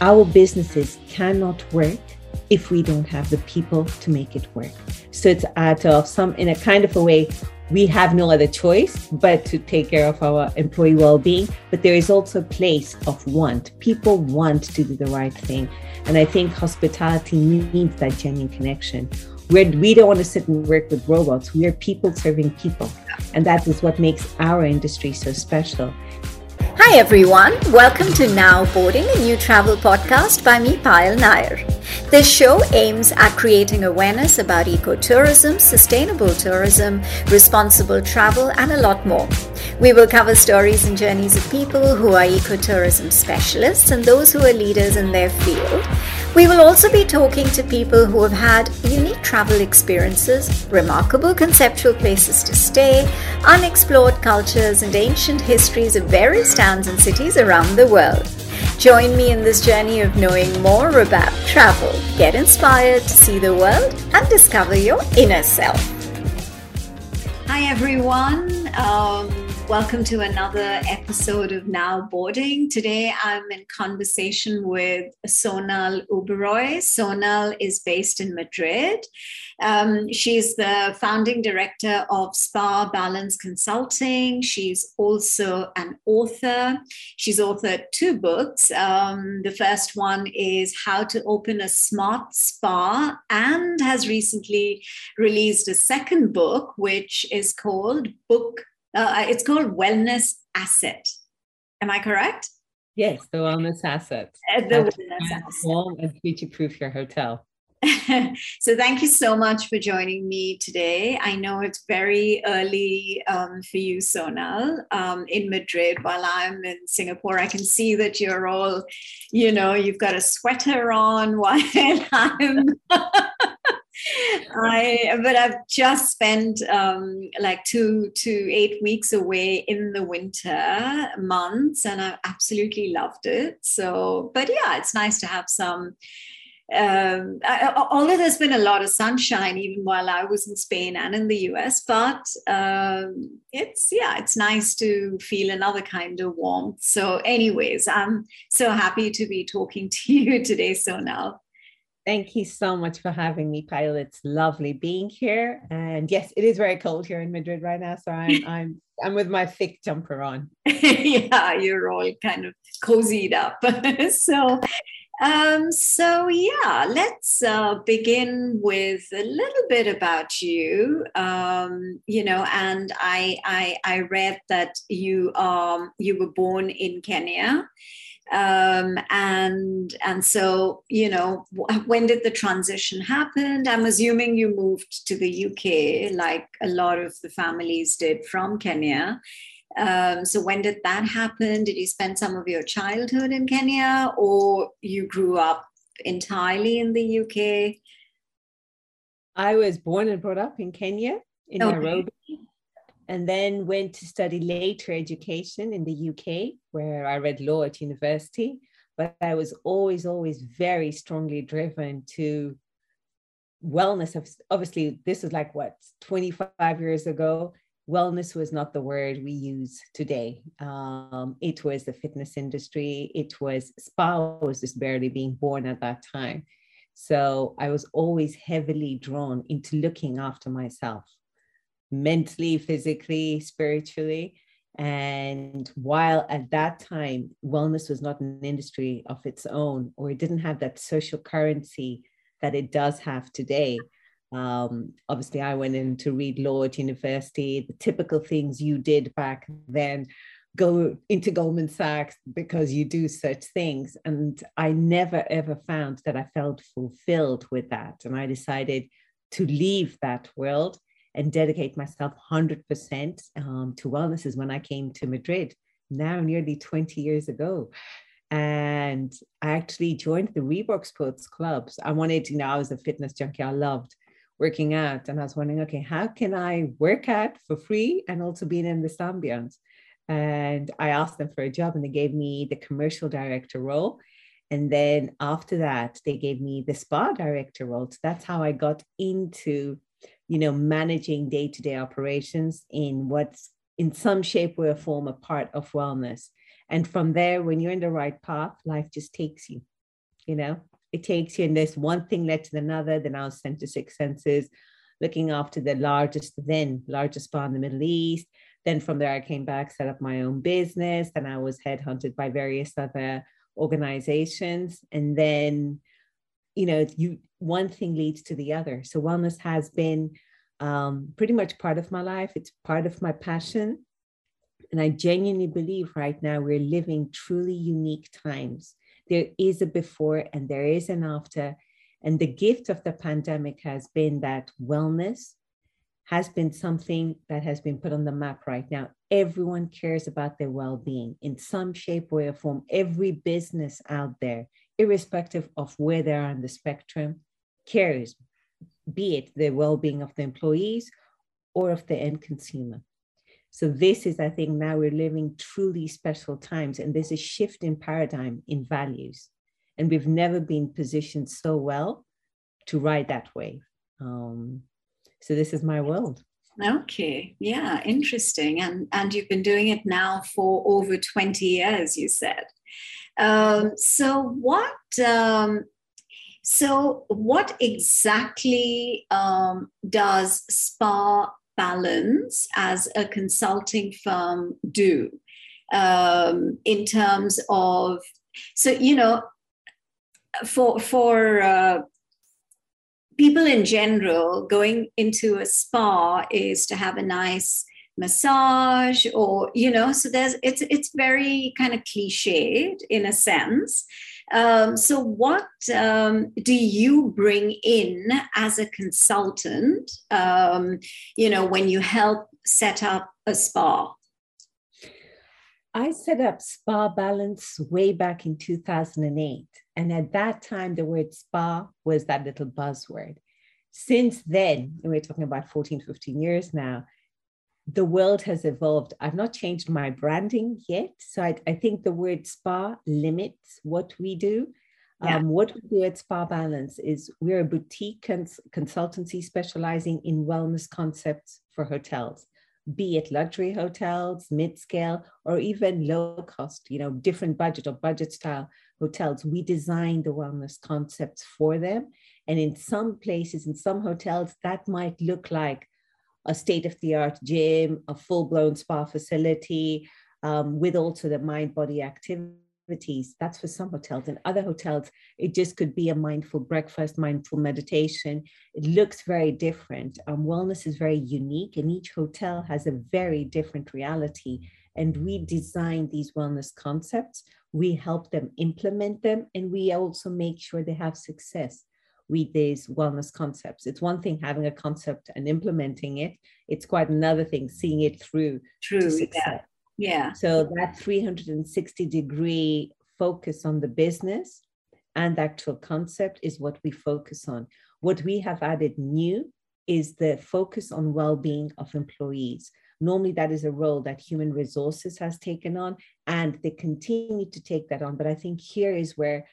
our businesses cannot work if we don't have the people to make it work. So it's out of some, in a kind of a way, we have no other choice but to take care of our employee well-being. But there is also a place of want. People want to do the right thing. And I think hospitality needs that genuine connection. Where we don't want to sit and work with robots. We are people serving people. And that is what makes our industry so special. Hi everyone, welcome to Now Boarding, a new travel podcast by me, Payal Nair. This show aims at creating awareness about ecotourism, sustainable tourism, responsible travel, and a lot more. We will cover stories and journeys of people who are ecotourism specialists and those who are leaders in their field. We will also be talking to people who have had unique travel experiences, remarkable conceptual places to stay, unexplored cultures, and ancient histories of various towns and cities around the world. Join me in this journey of knowing more about travel. Get inspired to see the world and discover your inner self. Hi, everyone. Um, Welcome to another episode of Now Boarding. Today I'm in conversation with Sonal Uberoi. Sonal is based in Madrid. Um, she's the founding director of Spa Balance Consulting. She's also an author. She's authored two books. Um, the first one is How to Open a Smart Spa, and has recently released a second book, which is called Book uh, it's called Wellness Asset. Am I correct? Yes, the Wellness Asset. Uh, the Wellness Asset. And future proof your hotel. so thank you so much for joining me today. I know it's very early um, for you, Sonal, um, in Madrid. While I'm in Singapore, I can see that you're all, you know, you've got a sweater on while I'm I but I've just spent um, like two to eight weeks away in the winter months, and I absolutely loved it. So, but yeah, it's nice to have some. Um, I, although there's been a lot of sunshine even while I was in Spain and in the US, but um, it's yeah, it's nice to feel another kind of warmth. So, anyways, I'm so happy to be talking to you today, Sonal. Thank you so much for having me, Payal. It's lovely being here. And yes, it is very cold here in Madrid right now. So I'm I'm I'm with my thick jumper on. yeah, you're all kind of cozied up. so um, so yeah, let's uh, begin with a little bit about you. Um, you know, and I, I I read that you um you were born in Kenya um, and and so you know when did the transition happen i'm assuming you moved to the uk like a lot of the families did from kenya. Um, so when did that happen? Did you spend some of your childhood in kenya or you grew up entirely in the uk i was born and brought up in kenya in okay. nairobi and then went to study later education in the UK, where I read law at university. But I was always, always very strongly driven to wellness. Obviously, this was like what, 25 years ago? Wellness was not the word we use today. Um, it was the fitness industry, it was spa was just barely being born at that time. So I was always heavily drawn into looking after myself mentally, physically, spiritually. And while at that time, wellness was not an industry of its own, or it didn't have that social currency that it does have today. Um, obviously, I went in to read law at university, the typical things you did back then go into Goldman Sachs because you do such things. And I never ever found that I felt fulfilled with that. And I decided to leave that world and dedicate myself 100% um, to wellness is when I came to Madrid, now nearly 20 years ago. And I actually joined the Reebok Sports Clubs. I wanted, you know, I was a fitness junkie. I loved working out. And I was wondering, okay, how can I work out for free and also being in this ambience? And I asked them for a job and they gave me the commercial director role. And then after that, they gave me the spa director role. So that's how I got into you know, managing day to day operations in what's in some shape or form a part of wellness. And from there, when you're in the right path, life just takes you. you know, it takes you, and this one thing led to another. Then I was sent to Six Senses, looking after the largest, then largest spa in the Middle East. Then from there, I came back, set up my own business. Then I was headhunted by various other organizations. And then, you know, you one thing leads to the other. So wellness has been um, pretty much part of my life. It's part of my passion. And I genuinely believe right now we're living truly unique times. There is a before and there is an after. And the gift of the pandemic has been that wellness has been something that has been put on the map right now. Everyone cares about their well being in some shape, way, or form. Every business out there, irrespective of where they are on the spectrum, cares, be it the well being of the employees or of the end consumer. So, this is, I think, now we're living truly special times, and there's a shift in paradigm in values. And we've never been positioned so well to ride that wave. Um, so this is my world. Okay, yeah, interesting. And and you've been doing it now for over 20 years, you said. Um, so what um, so what exactly um, does Spa Balance as a consulting firm do um, in terms of so you know for for uh, people in general going into a spa is to have a nice massage or you know so there's it's it's very kind of cliched in a sense um, so what um, do you bring in as a consultant um, you know when you help set up a spa I set up Spa Balance way back in 2008. And at that time, the word spa was that little buzzword. Since then, and we're talking about 14, 15 years now, the world has evolved. I've not changed my branding yet. So I, I think the word spa limits what we do. Yeah. Um, what we do at Spa Balance is we're a boutique cons- consultancy specializing in wellness concepts for hotels be it luxury hotels, mid scale, or even low cost, you know, different budget or budget style hotels. We design the wellness concepts for them. And in some places, in some hotels, that might look like a state of the art gym, a full blown spa facility, um, with also the mind body activities. That's for some hotels. In other hotels, it just could be a mindful breakfast, mindful meditation. It looks very different. Um, wellness is very unique, and each hotel has a very different reality. And we design these wellness concepts, we help them implement them, and we also make sure they have success with these wellness concepts. It's one thing having a concept and implementing it, it's quite another thing seeing it through. True, yeah. Yeah. So that 360 degree focus on the business and actual concept is what we focus on. What we have added new is the focus on well-being of employees. Normally, that is a role that human resources has taken on, and they continue to take that on. But I think here is where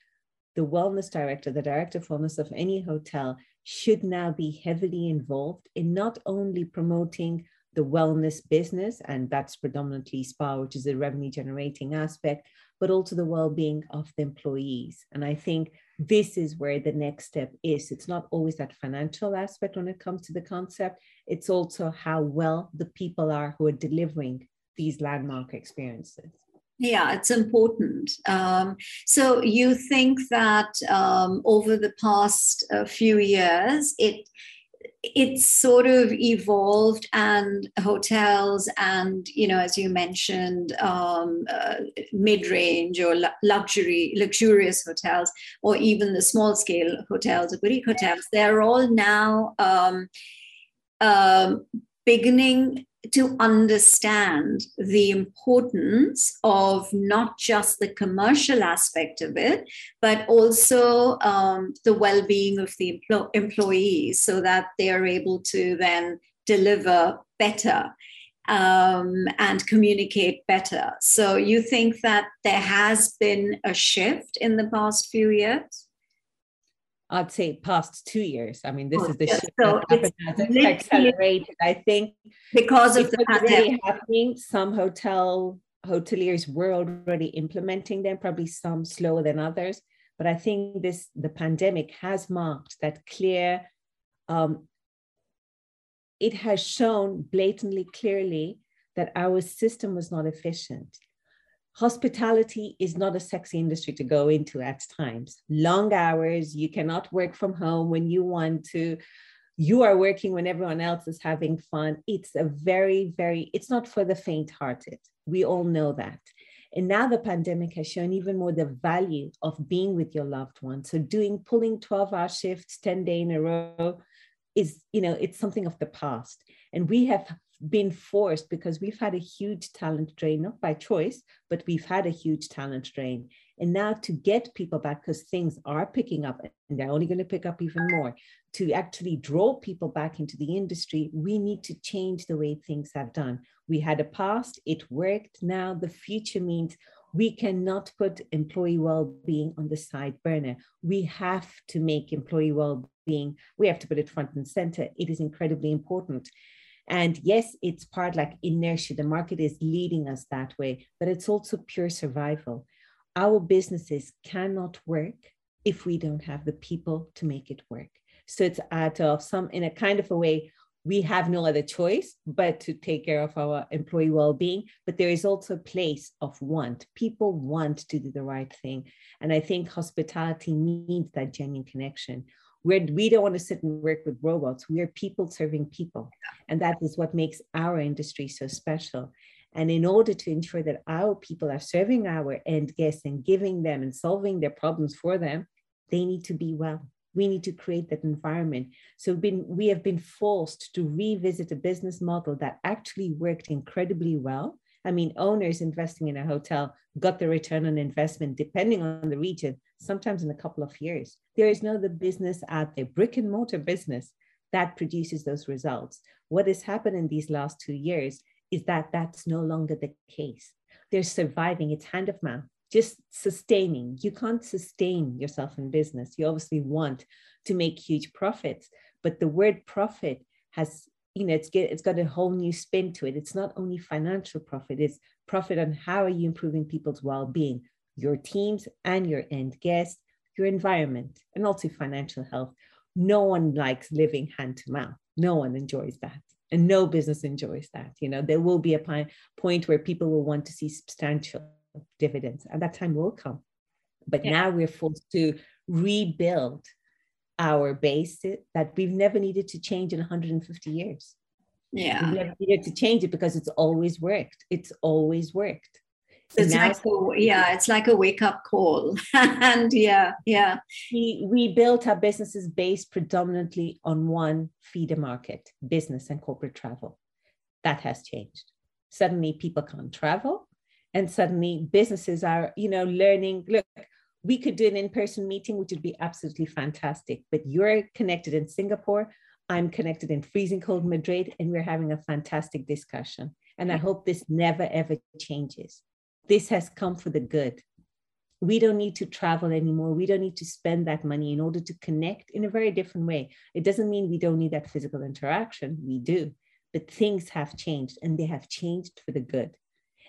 the wellness director, the director of wellness of any hotel, should now be heavily involved in not only promoting the wellness business, and that's predominantly spa, which is a revenue generating aspect, but also the well being of the employees. And I think this is where the next step is. It's not always that financial aspect when it comes to the concept, it's also how well the people are who are delivering these landmark experiences. Yeah, it's important. Um, so you think that um, over the past uh, few years, it it's sort of evolved and hotels and you know as you mentioned um, uh, mid-range or luxury luxurious hotels or even the small scale hotels or boutique hotels they're all now um, um, beginning to understand the importance of not just the commercial aspect of it, but also um, the well being of the empl- employees so that they are able to then deliver better um, and communicate better. So, you think that there has been a shift in the past few years? I'd say past two years. I mean, this oh, is the shift so that it's accelerated. I think because of the pandemic. happening, some hotel hoteliers were already implementing them, probably some slower than others. But I think this the pandemic has marked that clear. Um, it has shown blatantly clearly that our system was not efficient. Hospitality is not a sexy industry to go into at times. Long hours, you cannot work from home when you want to. You are working when everyone else is having fun. It's a very, very, it's not for the faint hearted. We all know that. And now the pandemic has shown even more the value of being with your loved one. So doing pulling 12 hour shifts 10 day in a row is, you know, it's something of the past. And we have been forced because we've had a huge talent drain, not by choice, but we've had a huge talent drain. And now to get people back, because things are picking up and they're only going to pick up even more, to actually draw people back into the industry, we need to change the way things have done. We had a past, it worked. Now the future means we cannot put employee well-being on the side burner. We have to make employee well-being, we have to put it front and center. It is incredibly important. And yes, it's part like inertia. The market is leading us that way, but it's also pure survival. Our businesses cannot work if we don't have the people to make it work. So it's out of some, in a kind of a way, we have no other choice but to take care of our employee well-being but there is also a place of want people want to do the right thing and i think hospitality needs that genuine connection where we don't want to sit and work with robots we're people serving people and that is what makes our industry so special and in order to ensure that our people are serving our end guests and giving them and solving their problems for them they need to be well we need to create that environment. So been, we have been forced to revisit a business model that actually worked incredibly well. I mean, owners investing in a hotel got the return on investment, depending on the region, sometimes in a couple of years. There is no other business out there, brick and mortar business, that produces those results. What has happened in these last two years is that that's no longer the case. They're surviving, it's hand of mouth just sustaining. You can't sustain yourself in business. You obviously want to make huge profits, but the word profit has, you know, it's get, it's got a whole new spin to it. It's not only financial profit; it's profit on how are you improving people's well-being, your teams and your end guests, your environment, and also financial health. No one likes living hand to mouth. No one enjoys that and no business enjoys that you know there will be a point where people will want to see substantial dividends and that time will come but yeah. now we're forced to rebuild our base that we've never needed to change in 150 years. Yeah. We've never needed to change it because it's always worked. It's always worked. It's now, like a, yeah it's like a wake up call. And yeah yeah. We we built our businesses based predominantly on one feeder market business and corporate travel. That has changed. Suddenly people can't travel and suddenly businesses are you know learning look we could do an in-person meeting which would be absolutely fantastic. But you're connected in singapore i'm connected in freezing cold madrid and we're having a fantastic discussion. And i hope this never ever changes. This has come for the good. We don't need to travel anymore. We don't need to spend that money in order to connect in a very different way. It doesn't mean we don't need that physical interaction. We do. But things have changed and they have changed for the good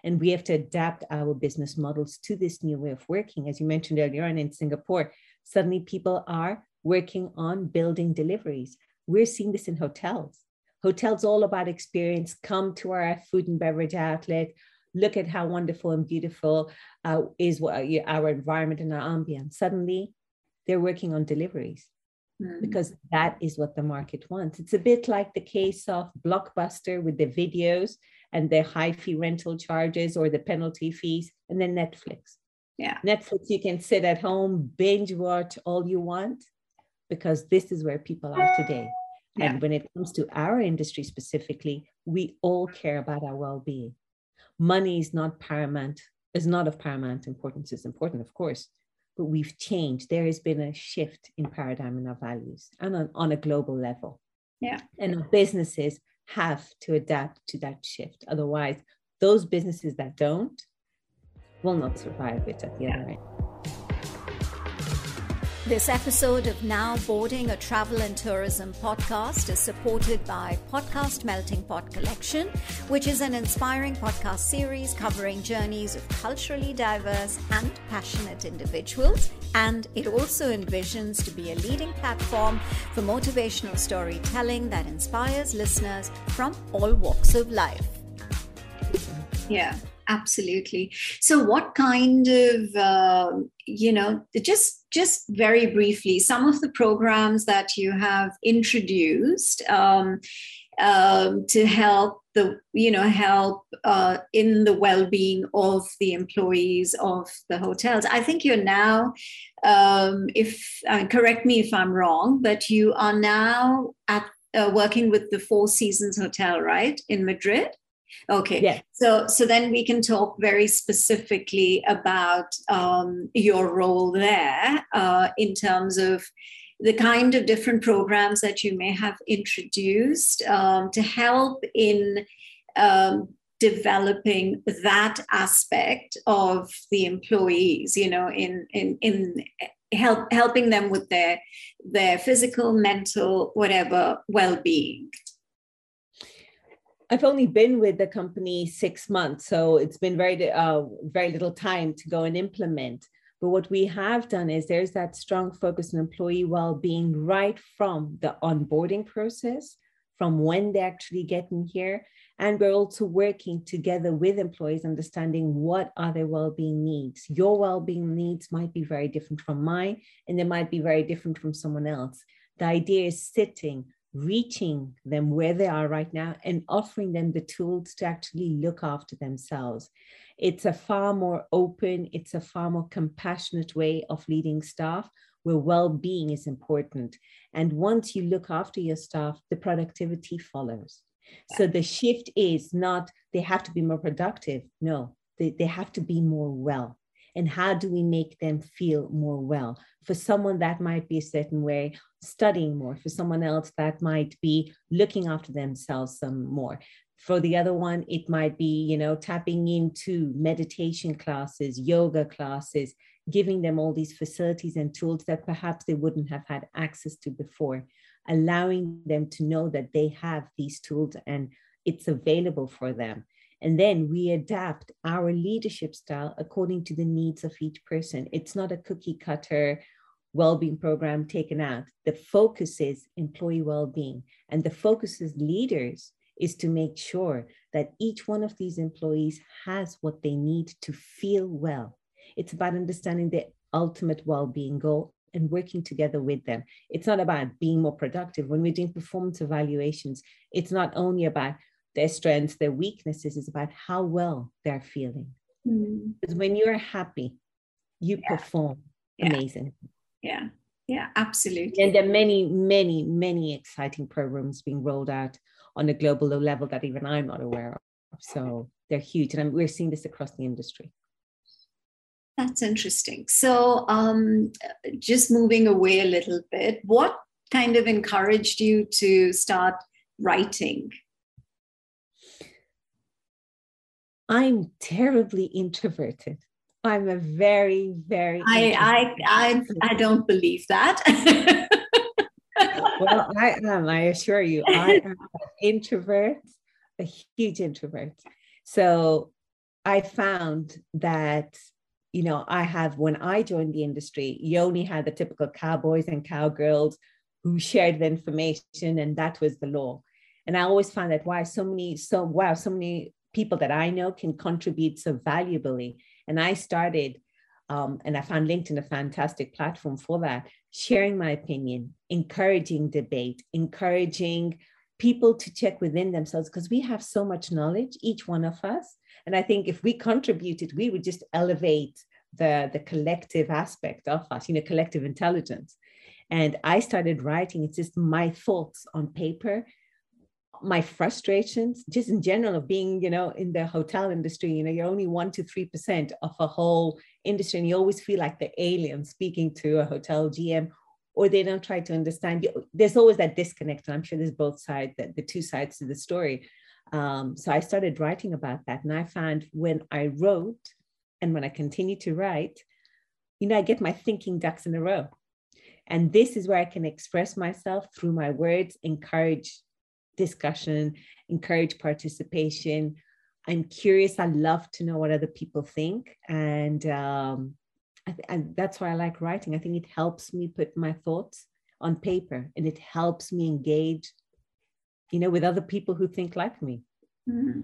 and we have to adapt our business models to this new way of working. As you mentioned earlier on in Singapore, suddenly people are working on building deliveries. We're seeing this in hotels. Hotels all about experience. Come to our food and beverage outlet. Look at how wonderful and beautiful uh, is what, our environment and our ambience. Suddenly, they're working on deliveries mm. because that is what the market wants. It's a bit like the case of Blockbuster with the videos and the high fee rental charges or the penalty fees, and then Netflix. Yeah. Netflix, you can sit at home, binge watch all you want, because this is where people are today. Yeah. And when it comes to our industry specifically, we all care about our well being. Money is not paramount, is not of paramount importance. It's important, of course, but we've changed. There has been a shift in paradigm in our values and on, on a global level. Yeah. And our businesses have to adapt to that shift. Otherwise, those businesses that don't will not survive it at the yeah. other end. This episode of Now Boarding a Travel and Tourism podcast is supported by Podcast Melting Pot Collection, which is an inspiring podcast series covering journeys of culturally diverse and passionate individuals. And it also envisions to be a leading platform for motivational storytelling that inspires listeners from all walks of life. Yeah absolutely. So what kind of uh, you know just just very briefly some of the programs that you have introduced um, um, to help the you know help uh, in the well-being of the employees of the hotels. I think you're now um, if uh, correct me if i'm wrong but you are now at uh, working with the four seasons hotel right in madrid Okay. Yeah. So so then we can talk very specifically about um, your role there uh, in terms of the kind of different programs that you may have introduced um, to help in um, developing that aspect of the employees. You know, in in in help helping them with their their physical, mental, whatever well-being. I've only been with the company six months, so it's been very uh, very little time to go and implement. But what we have done is there's that strong focus on employee well-being right from the onboarding process, from when they actually get in here, and we're also working together with employees, understanding what are their well-being needs. Your well-being needs might be very different from mine, and they might be very different from someone else. The idea is sitting reaching them where they are right now and offering them the tools to actually look after themselves. It's a far more open, it's a far more compassionate way of leading staff where well being is important. And once you look after your staff, the productivity follows. So the shift is not they have to be more productive. No, they, they have to be more well and how do we make them feel more well? For someone that might be a certain way studying more. For someone else that might be looking after themselves some more. For the other one it might be you know tapping into meditation classes yoga classes giving them all these facilities and tools that perhaps they wouldn't have had access to before. Allowing them to know that they have these tools and it's available for them and then we adapt our leadership style according to the needs of each person. It's not a cookie cutter well-being program taken out. The focus is employee well-being. And the focus as leaders is to make sure that each one of these employees has what they need to feel well. It's about understanding the ultimate well-being goal and working together with them. It's not about being more productive. When we're doing performance evaluations, it's not only about their strengths, their weaknesses is about how well they're feeling. Mm. Because when you're happy, you yeah. perform yeah. amazing. Yeah, yeah, absolutely. And there are many, many, many exciting programs being rolled out on a global level that even I'm not aware of. So they're huge, and we're seeing this across the industry. That's interesting. So, um, just moving away a little bit, what kind of encouraged you to start writing? I'm terribly introverted. I'm a very, very. I, I, I, I don't believe that. well, I am. I assure you, I am an introvert, a huge introvert. So I found that, you know, I have when I joined the industry, you only had the typical cowboys and cowgirls who shared the information, and that was the law. And I always found that why so many, so wow, so many people that I know can contribute so valuably. And I started, um, and I found LinkedIn a fantastic platform for that, sharing my opinion, encouraging debate, encouraging people to check within themselves because we have so much knowledge, each one of us. And I think if we contributed, we would just elevate the, the collective aspect of us, you know, collective intelligence. And I started writing, it's just my thoughts on paper my frustrations just in general of being you know in the hotel industry you know you're only 1 to 3% of a whole industry and you always feel like the alien speaking to a hotel gm or they don't try to understand you. There's always that disconnect and i'm sure there's both sides the, the two sides to the story. Um, so i started writing about that and i found when i wrote and when i continue to write you know i get my thinking ducks in a row. And this is where I can express myself through my words, encourage discussion, encourage participation. I'm curious. I love to know what other people think. And, um, th- and that's why I like writing. I think it helps me put my thoughts on paper and it helps me engage, you know, with other people who think like me. Mm-hmm.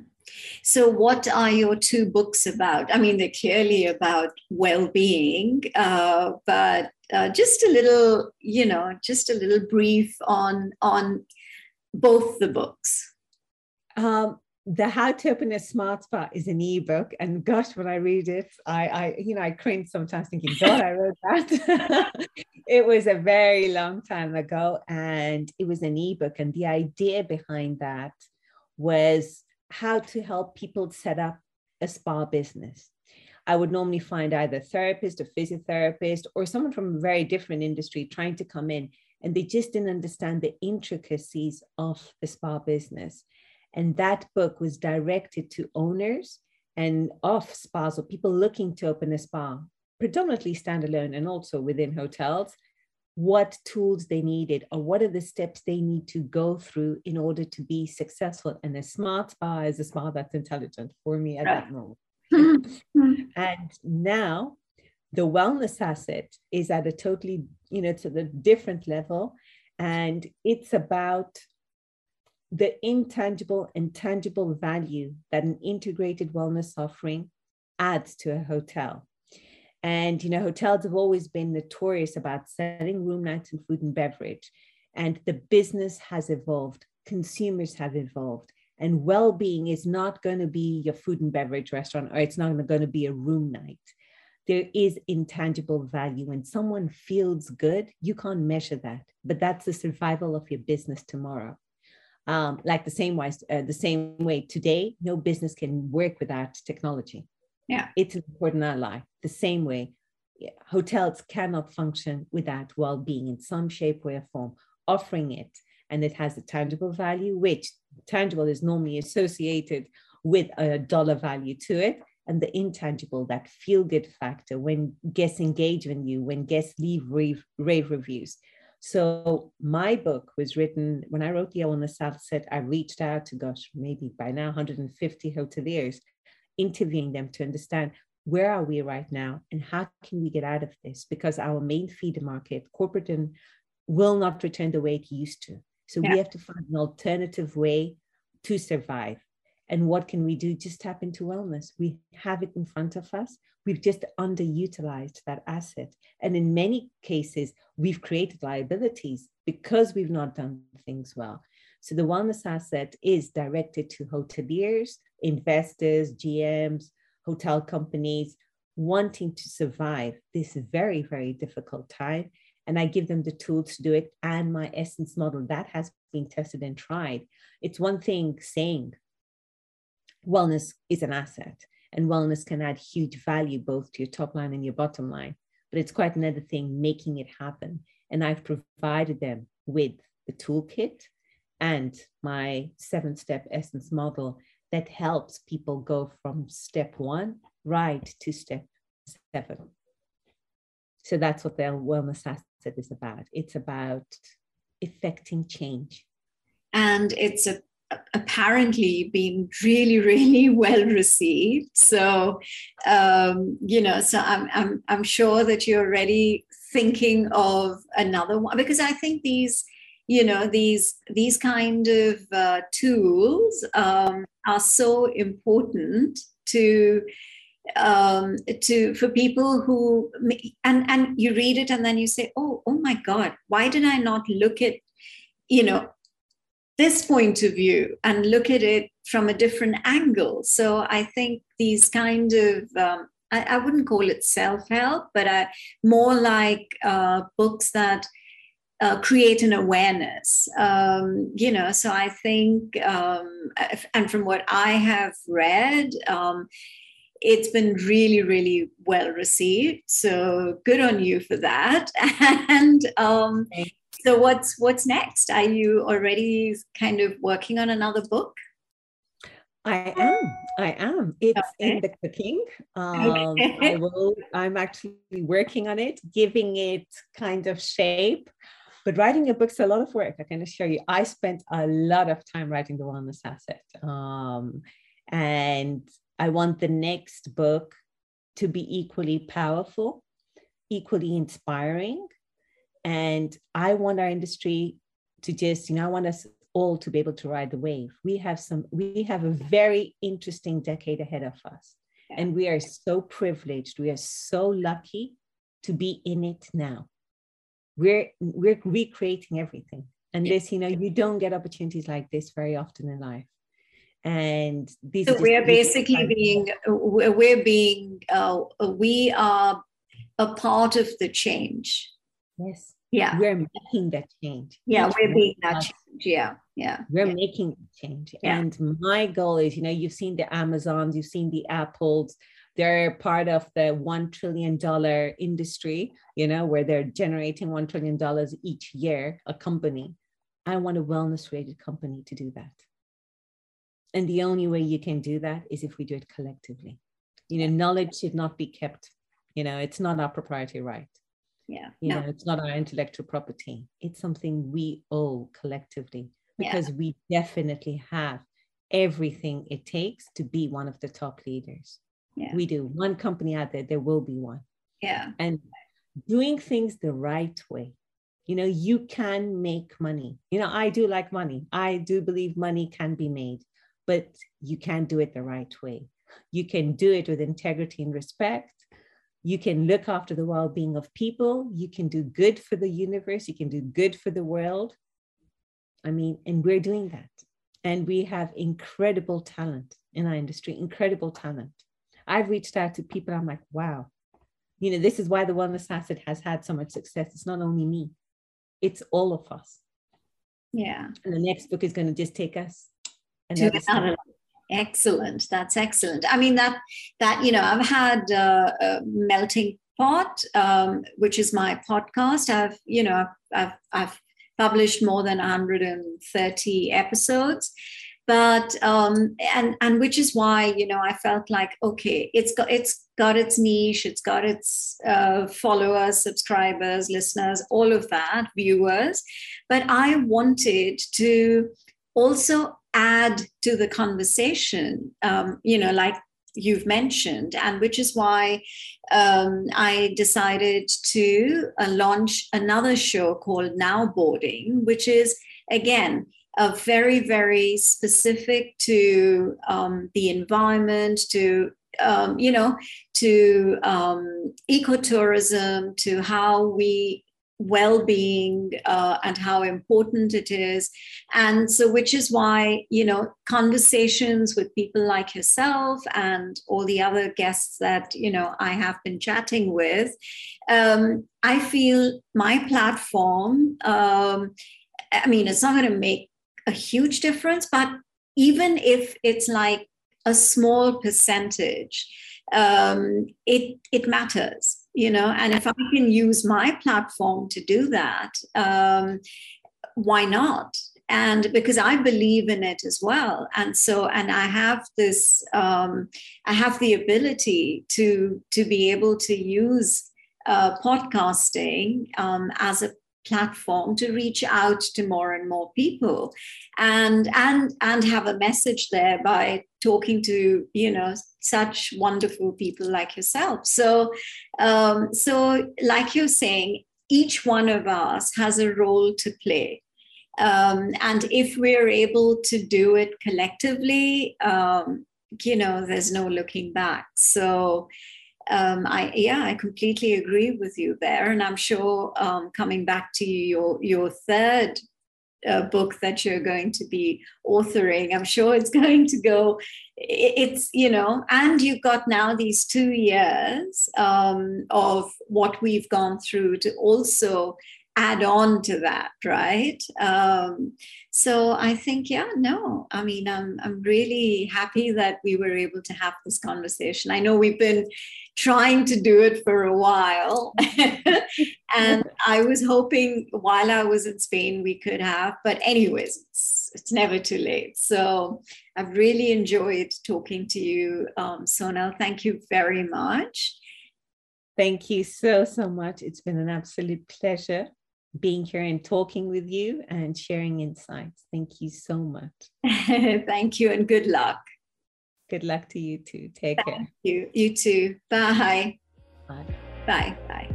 So, what are your two books about? I mean, they're clearly about well being, uh, but uh, just a little, you know, just a little brief on on both the books. Um, the How to Open a Smart Spa is an ebook, and gosh, when I read it, I, I you know, I cringe sometimes thinking, God, I wrote that. it was a very long time ago, and it was an ebook, and the idea behind that was how to help people set up a spa business. I would normally find either a therapist, a physiotherapist, or someone from a very different industry trying to come in, and they just didn't understand the intricacies of the spa business. And that book was directed to owners and of spas or people looking to open a spa, predominantly standalone and also within hotels, what tools they needed or what are the steps they need to go through in order to be successful. And a smart spa is a spa that's intelligent for me at that moment. and now the wellness asset is at a totally, you know, to the different level. And it's about the intangible and tangible value that an integrated wellness offering adds to a hotel. And, you know, hotels have always been notorious about selling room nights and food and beverage. And the business has evolved, consumers have evolved. And well being is not going to be your food and beverage restaurant, or it's not going to be a room night. There is intangible value. When someone feels good, you can't measure that, but that's the survival of your business tomorrow. Um, like the same way, uh, the same way today, no business can work without technology. Yeah. It's an important ally. The same way hotels cannot function without well-being in some shape, way, or form, offering it. And it has a tangible value, which tangible is normally associated with a dollar value to it. And the intangible, that feel good factor when guests engage with you, when guests leave rave, rave reviews. So my book was written when I wrote the on the South set. I reached out to gosh, maybe by now 150 hoteliers interviewing them to understand where are we right now and how can we get out of this because our main feeder market corporate and will not return the way it used to so yeah. we have to find an alternative way to survive and what can we do? Just tap into wellness. We have it in front of us. We've just underutilized that asset. And in many cases we've created liabilities because we've not done things well. So the wellness asset is directed to hoteliers investors, GMs, hotel companies wanting to survive this very, very difficult time. And I give them the tools to do it. And my essence model that has been tested and tried. It's one thing saying wellness is an asset and wellness can add huge value both to your top line and your bottom line. But it's quite another thing making it happen. And I've provided them with the toolkit and my seven step essence model that helps people go from step one right to step seven. So that's what their wellness asset is about. It's about effecting change. And it's a, apparently been really, really well received. So, um, you know, so I'm, I'm, I'm sure that you're already thinking of another one because I think these you know these these kind of uh, tools um, are so important to um, to for people who and and you read it and then you say oh oh my god why did i not look at you know this point of view and look at it from a different angle so i think these kind of um, I, I, wouldn't call it self-help but I, more like uh, books that uh, create an awareness. Um, you know, so I think, um, and from what I have read, um, it's been really, really well received. So good on you for that. and um, so, what's what's next? Are you already kind of working on another book? I am. I am. It's okay. in the cooking. Um, okay. I will. I'm actually working on it, giving it kind of shape. But writing a book's a lot of work. I can assure you. I spent a lot of time writing the Wellness Asset, um, and I want the next book to be equally powerful, equally inspiring, and I want our industry to just, you know, I want us all to be able to ride the wave. We have some, we have a very interesting decade ahead of us. Yeah. And we are so privileged. We are so lucky to be in it now. We're we're recreating everything. And this, you know, you don't get opportunities like this very often in life. And these so we're basically being we're being uh, we are a part of the change. Yes. Yeah. We're making that change. Yeah, we're making that change. Yeah. Yeah. We're yeah. making change. Yeah. And my goal is, you know, you've seen the Amazons, you've seen the Apples, they're part of the $1 trillion industry, you know, where they're generating $1 trillion each year, a company. I want a wellness rated company to do that. And the only way you can do that is if we do it collectively. You know, knowledge should not be kept, you know, it's not our proprietary right yeah. You no. know it's not our intellectual property. It's something we owe collectively because yeah. we definitely have everything it takes to be one of the top leaders. Yeah. we do. One company out there there will be one. Yeah. And doing things the right way. You know you can make money. You know i do like money. I do believe money can be made but you can do it the right way. You can do it with integrity and respect you can look after the well being of people. You can do good for the universe. You can do good for the world. I mean, and we're doing that. And we have incredible talent in our industry, incredible talent. I've reached out to people, I'm like, wow, you know, this is why the Wellness Asset has had so much success. It's not only me, it's all of us. Yeah. And the next book is going to just take us to another Excellent. That's excellent. I mean that that you know I've had uh, a melting pot, um, which is my podcast. I've you know I've I've published more than 130 episodes but um and and which is why you know i felt like okay it's got it's got its niche it's got its uh, followers subscribers listeners all of that viewers but i wanted to also add to the conversation, um, you know, like you've mentioned, and which is why um, I decided to uh, launch another show called Now Boarding, which is again a very, very specific to um, the environment, to um, you know, to um, ecotourism, to how we well-being uh, and how important it is. And so which is why you know conversations with people like yourself and all the other guests that you know i have been chatting with um, i feel my platform um, i mean it's not going to make a huge difference but even if it's like a small percentage um, it it matters you know and if i can use my platform to do that um, why not? And because i believe in it as well. And so and i have this um, i have the ability to to be able to use uh, podcasting um, as a platform to reach out to more and more people. And and and have a message there by talking to you know such wonderful people like yourself. So um, so like you're saying each one of us has a role to play. Um, and if we're able to do it collectively um, you know there's no looking back. So um, I yeah, I completely agree with you there, and I'm sure um, coming back to your your third uh, book that you're going to be authoring, I'm sure it's going to go. It's you know, and you've got now these two years um, of what we've gone through to also add on to that, right? Um, so I think, yeah, no, I mean, I'm I'm really happy that we were able to have this conversation. I know we've been trying to do it for a while, and I was hoping while I was in Spain we could have, but anyways, it's it's never too late. So I've really enjoyed talking to you, um, Sonal. Thank you very much. Thank you so, so much. It's been an absolute pleasure being here and talking with you and sharing insights. Thank you so much. Thank you and good luck. Good luck to you too. Take Thank care. You. You too. Bye. Bye. Bye. Bye.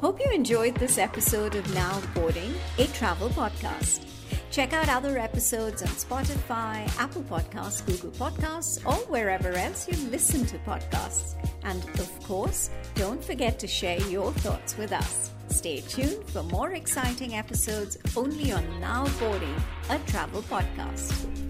Hope you enjoyed this episode of Now Boarding, a travel podcast. Check out other episodes on Spotify, Apple Podcasts, Google Podcasts, or wherever else you listen to podcasts. And of course, don't forget to share your thoughts with us. Stay tuned for more exciting episodes only on Now Boarding, a travel podcast.